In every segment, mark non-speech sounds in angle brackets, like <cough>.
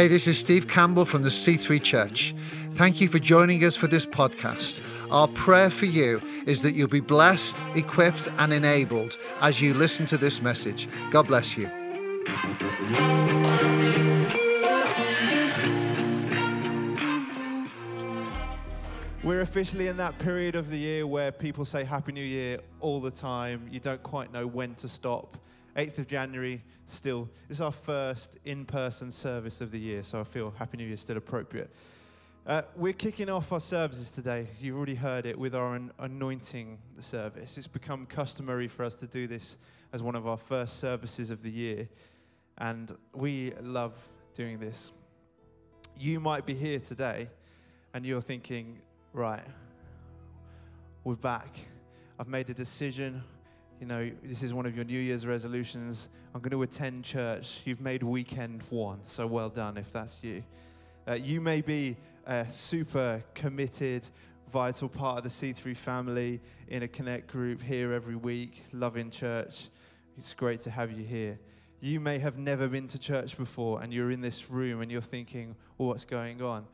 Hey, this is Steve Campbell from the C3 Church. Thank you for joining us for this podcast. Our prayer for you is that you'll be blessed, equipped, and enabled as you listen to this message. God bless you. We're officially in that period of the year where people say Happy New Year all the time. You don't quite know when to stop. 8th of January, still, this is our first in person service of the year, so I feel Happy New Year is still appropriate. Uh, we're kicking off our services today. You've already heard it with our an- anointing service. It's become customary for us to do this as one of our first services of the year, and we love doing this. You might be here today and you're thinking, right, we're back. I've made a decision. You know, this is one of your New Year's resolutions. I'm going to attend church. You've made weekend one, so well done if that's you. Uh, you may be a super committed, vital part of the C3 family in a connect group here every week, loving church. It's great to have you here. You may have never been to church before and you're in this room and you're thinking, well, what's going on?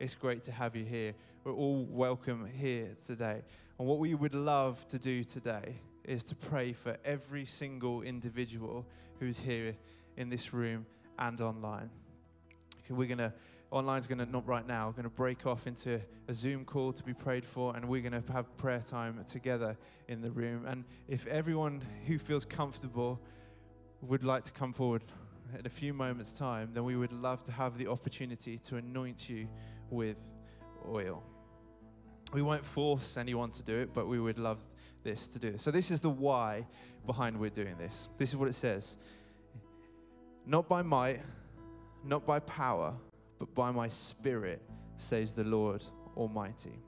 It's great to have you here. We're all welcome here today. And what we would love to do today is to pray for every single individual who's here in this room and online. Okay, we're going to, online's going to, not right now, We're going to break off into a Zoom call to be prayed for, and we're going to have prayer time together in the room. And if everyone who feels comfortable would like to come forward in a few moments' time, then we would love to have the opportunity to anoint you with oil. We won't force anyone to do it, but we would love this to do. So, this is the why behind we're doing this. This is what it says Not by might, not by power, but by my spirit, says the Lord Almighty.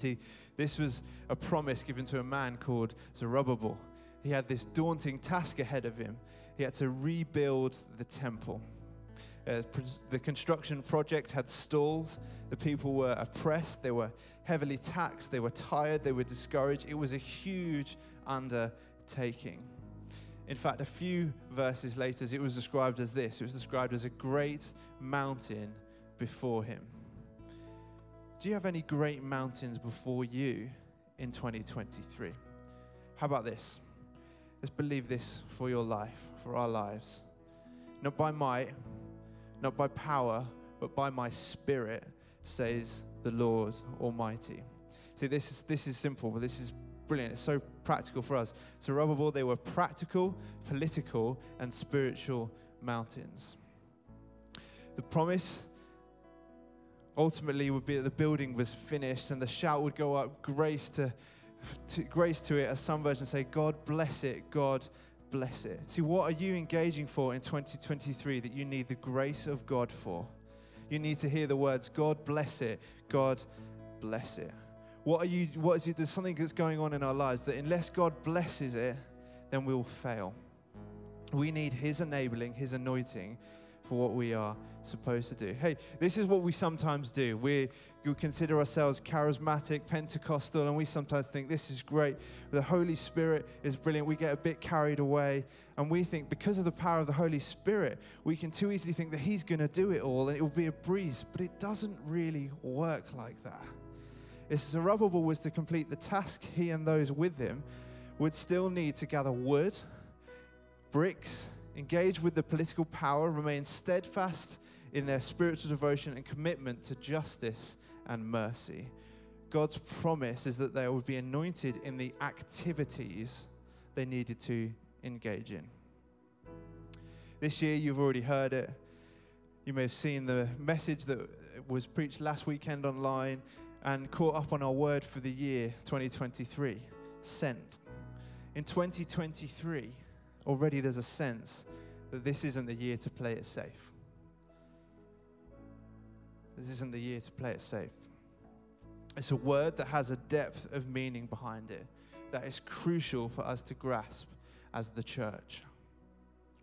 See, this was a promise given to a man called Zerubbabel. He had this daunting task ahead of him. He had to rebuild the temple. Uh, the construction project had stalled. The people were oppressed. They were heavily taxed. They were tired. They were discouraged. It was a huge undertaking. In fact, a few verses later, it was described as this it was described as a great mountain before him. Do you have any great mountains before you in 2023? How about this? Let's believe this for your life, for our lives. Not by might, not by power, but by my spirit, says the Lord Almighty. See, this is, this is simple, but this is brilliant. It's so practical for us. So, Zerubbabel, they were practical, political, and spiritual mountains. The promise ultimately would be that the building was finished and the shout would go up, grace to, to grace to it, as some versions say, God bless it, God bless it. See, what are you engaging for in 2023 that you need the grace of God for? You need to hear the words, God bless it, God bless it. What are you, what is it? There's something that's going on in our lives that unless God blesses it, then we'll fail. We need His enabling, His anointing for what we are supposed to do. Hey, this is what we sometimes do. We, we consider ourselves charismatic, Pentecostal, and we sometimes think this is great. The Holy Spirit is brilliant. We get a bit carried away, and we think because of the power of the Holy Spirit, we can too easily think that He's going to do it all and it will be a breeze. But it doesn't really work like that. If Zerubbabel was to complete the task, he and those with him would still need to gather wood, bricks, engage with the political power, remain steadfast in their spiritual devotion and commitment to justice and mercy. God's promise is that they will be anointed in the activities they needed to engage in. This year, you've already heard it. You may have seen the message that was preached last weekend online and caught up on our word for the year 2023 sent. In 2023, already there's a sense that this isn't the year to play it safe. This isn't the year to play it safe. It's a word that has a depth of meaning behind it that is crucial for us to grasp as the church.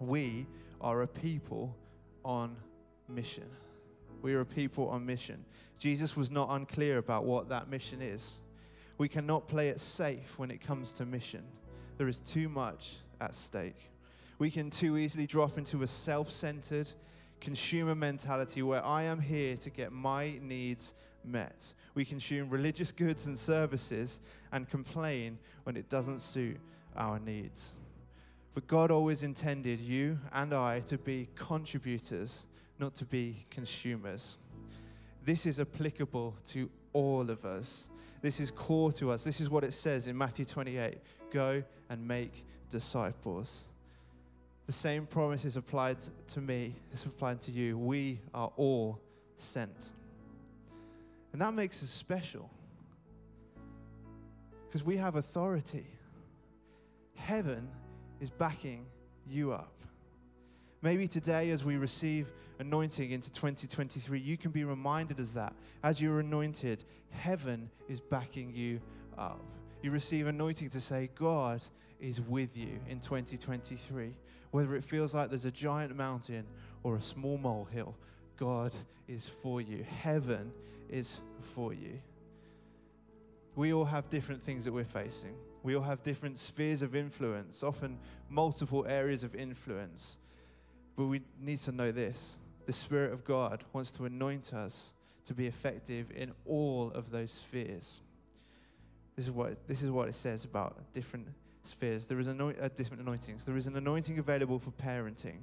We are a people on mission. We are a people on mission. Jesus was not unclear about what that mission is. We cannot play it safe when it comes to mission. There is too much at stake. We can too easily drop into a self centered, consumer mentality where I am here to get my needs met. We consume religious goods and services and complain when it doesn't suit our needs. But God always intended you and I to be contributors, not to be consumers. This is applicable to all of us. This is core to us. This is what it says in Matthew 28 go and make disciples. The same promise is applied to me, it's applied to you. We are all sent. And that makes us special because we have authority. Heaven is backing you up. Maybe today, as we receive anointing into 2023, you can be reminded as that. As you're anointed, heaven is backing you up. You receive anointing to say, God is with you in 2023. Whether it feels like there's a giant mountain or a small molehill, God is for you. Heaven is for you. We all have different things that we're facing. We all have different spheres of influence, often multiple areas of influence. But we need to know this the Spirit of God wants to anoint us to be effective in all of those spheres. This is what, this is what it says about different spheres. There is anoint, uh, different anointings. There is an anointing available for parenting.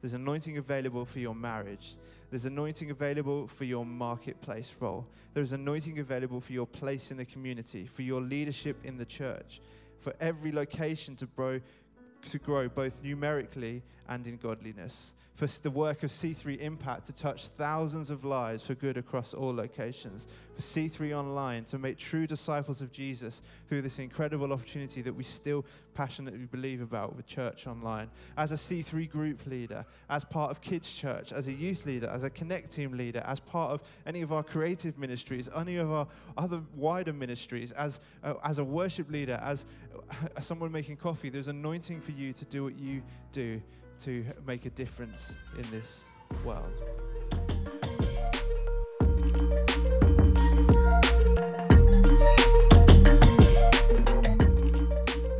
There's anointing available for your marriage. There's anointing available for your marketplace role. There's anointing available for your place in the community, for your leadership in the church, for every location to grow, to grow both numerically and in godliness for the work of C3 Impact to touch thousands of lives for good across all locations, for C3 Online to make true disciples of Jesus through this incredible opportunity that we still passionately believe about with Church Online. As a C3 group leader, as part of Kids Church, as a youth leader, as a Connect team leader, as part of any of our creative ministries, any of our other wider ministries, as, uh, as a worship leader, as, <laughs> as someone making coffee, there's anointing for you to do what you do to make a difference in this world.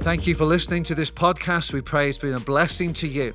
Thank you for listening to this podcast. We pray it's been a blessing to you.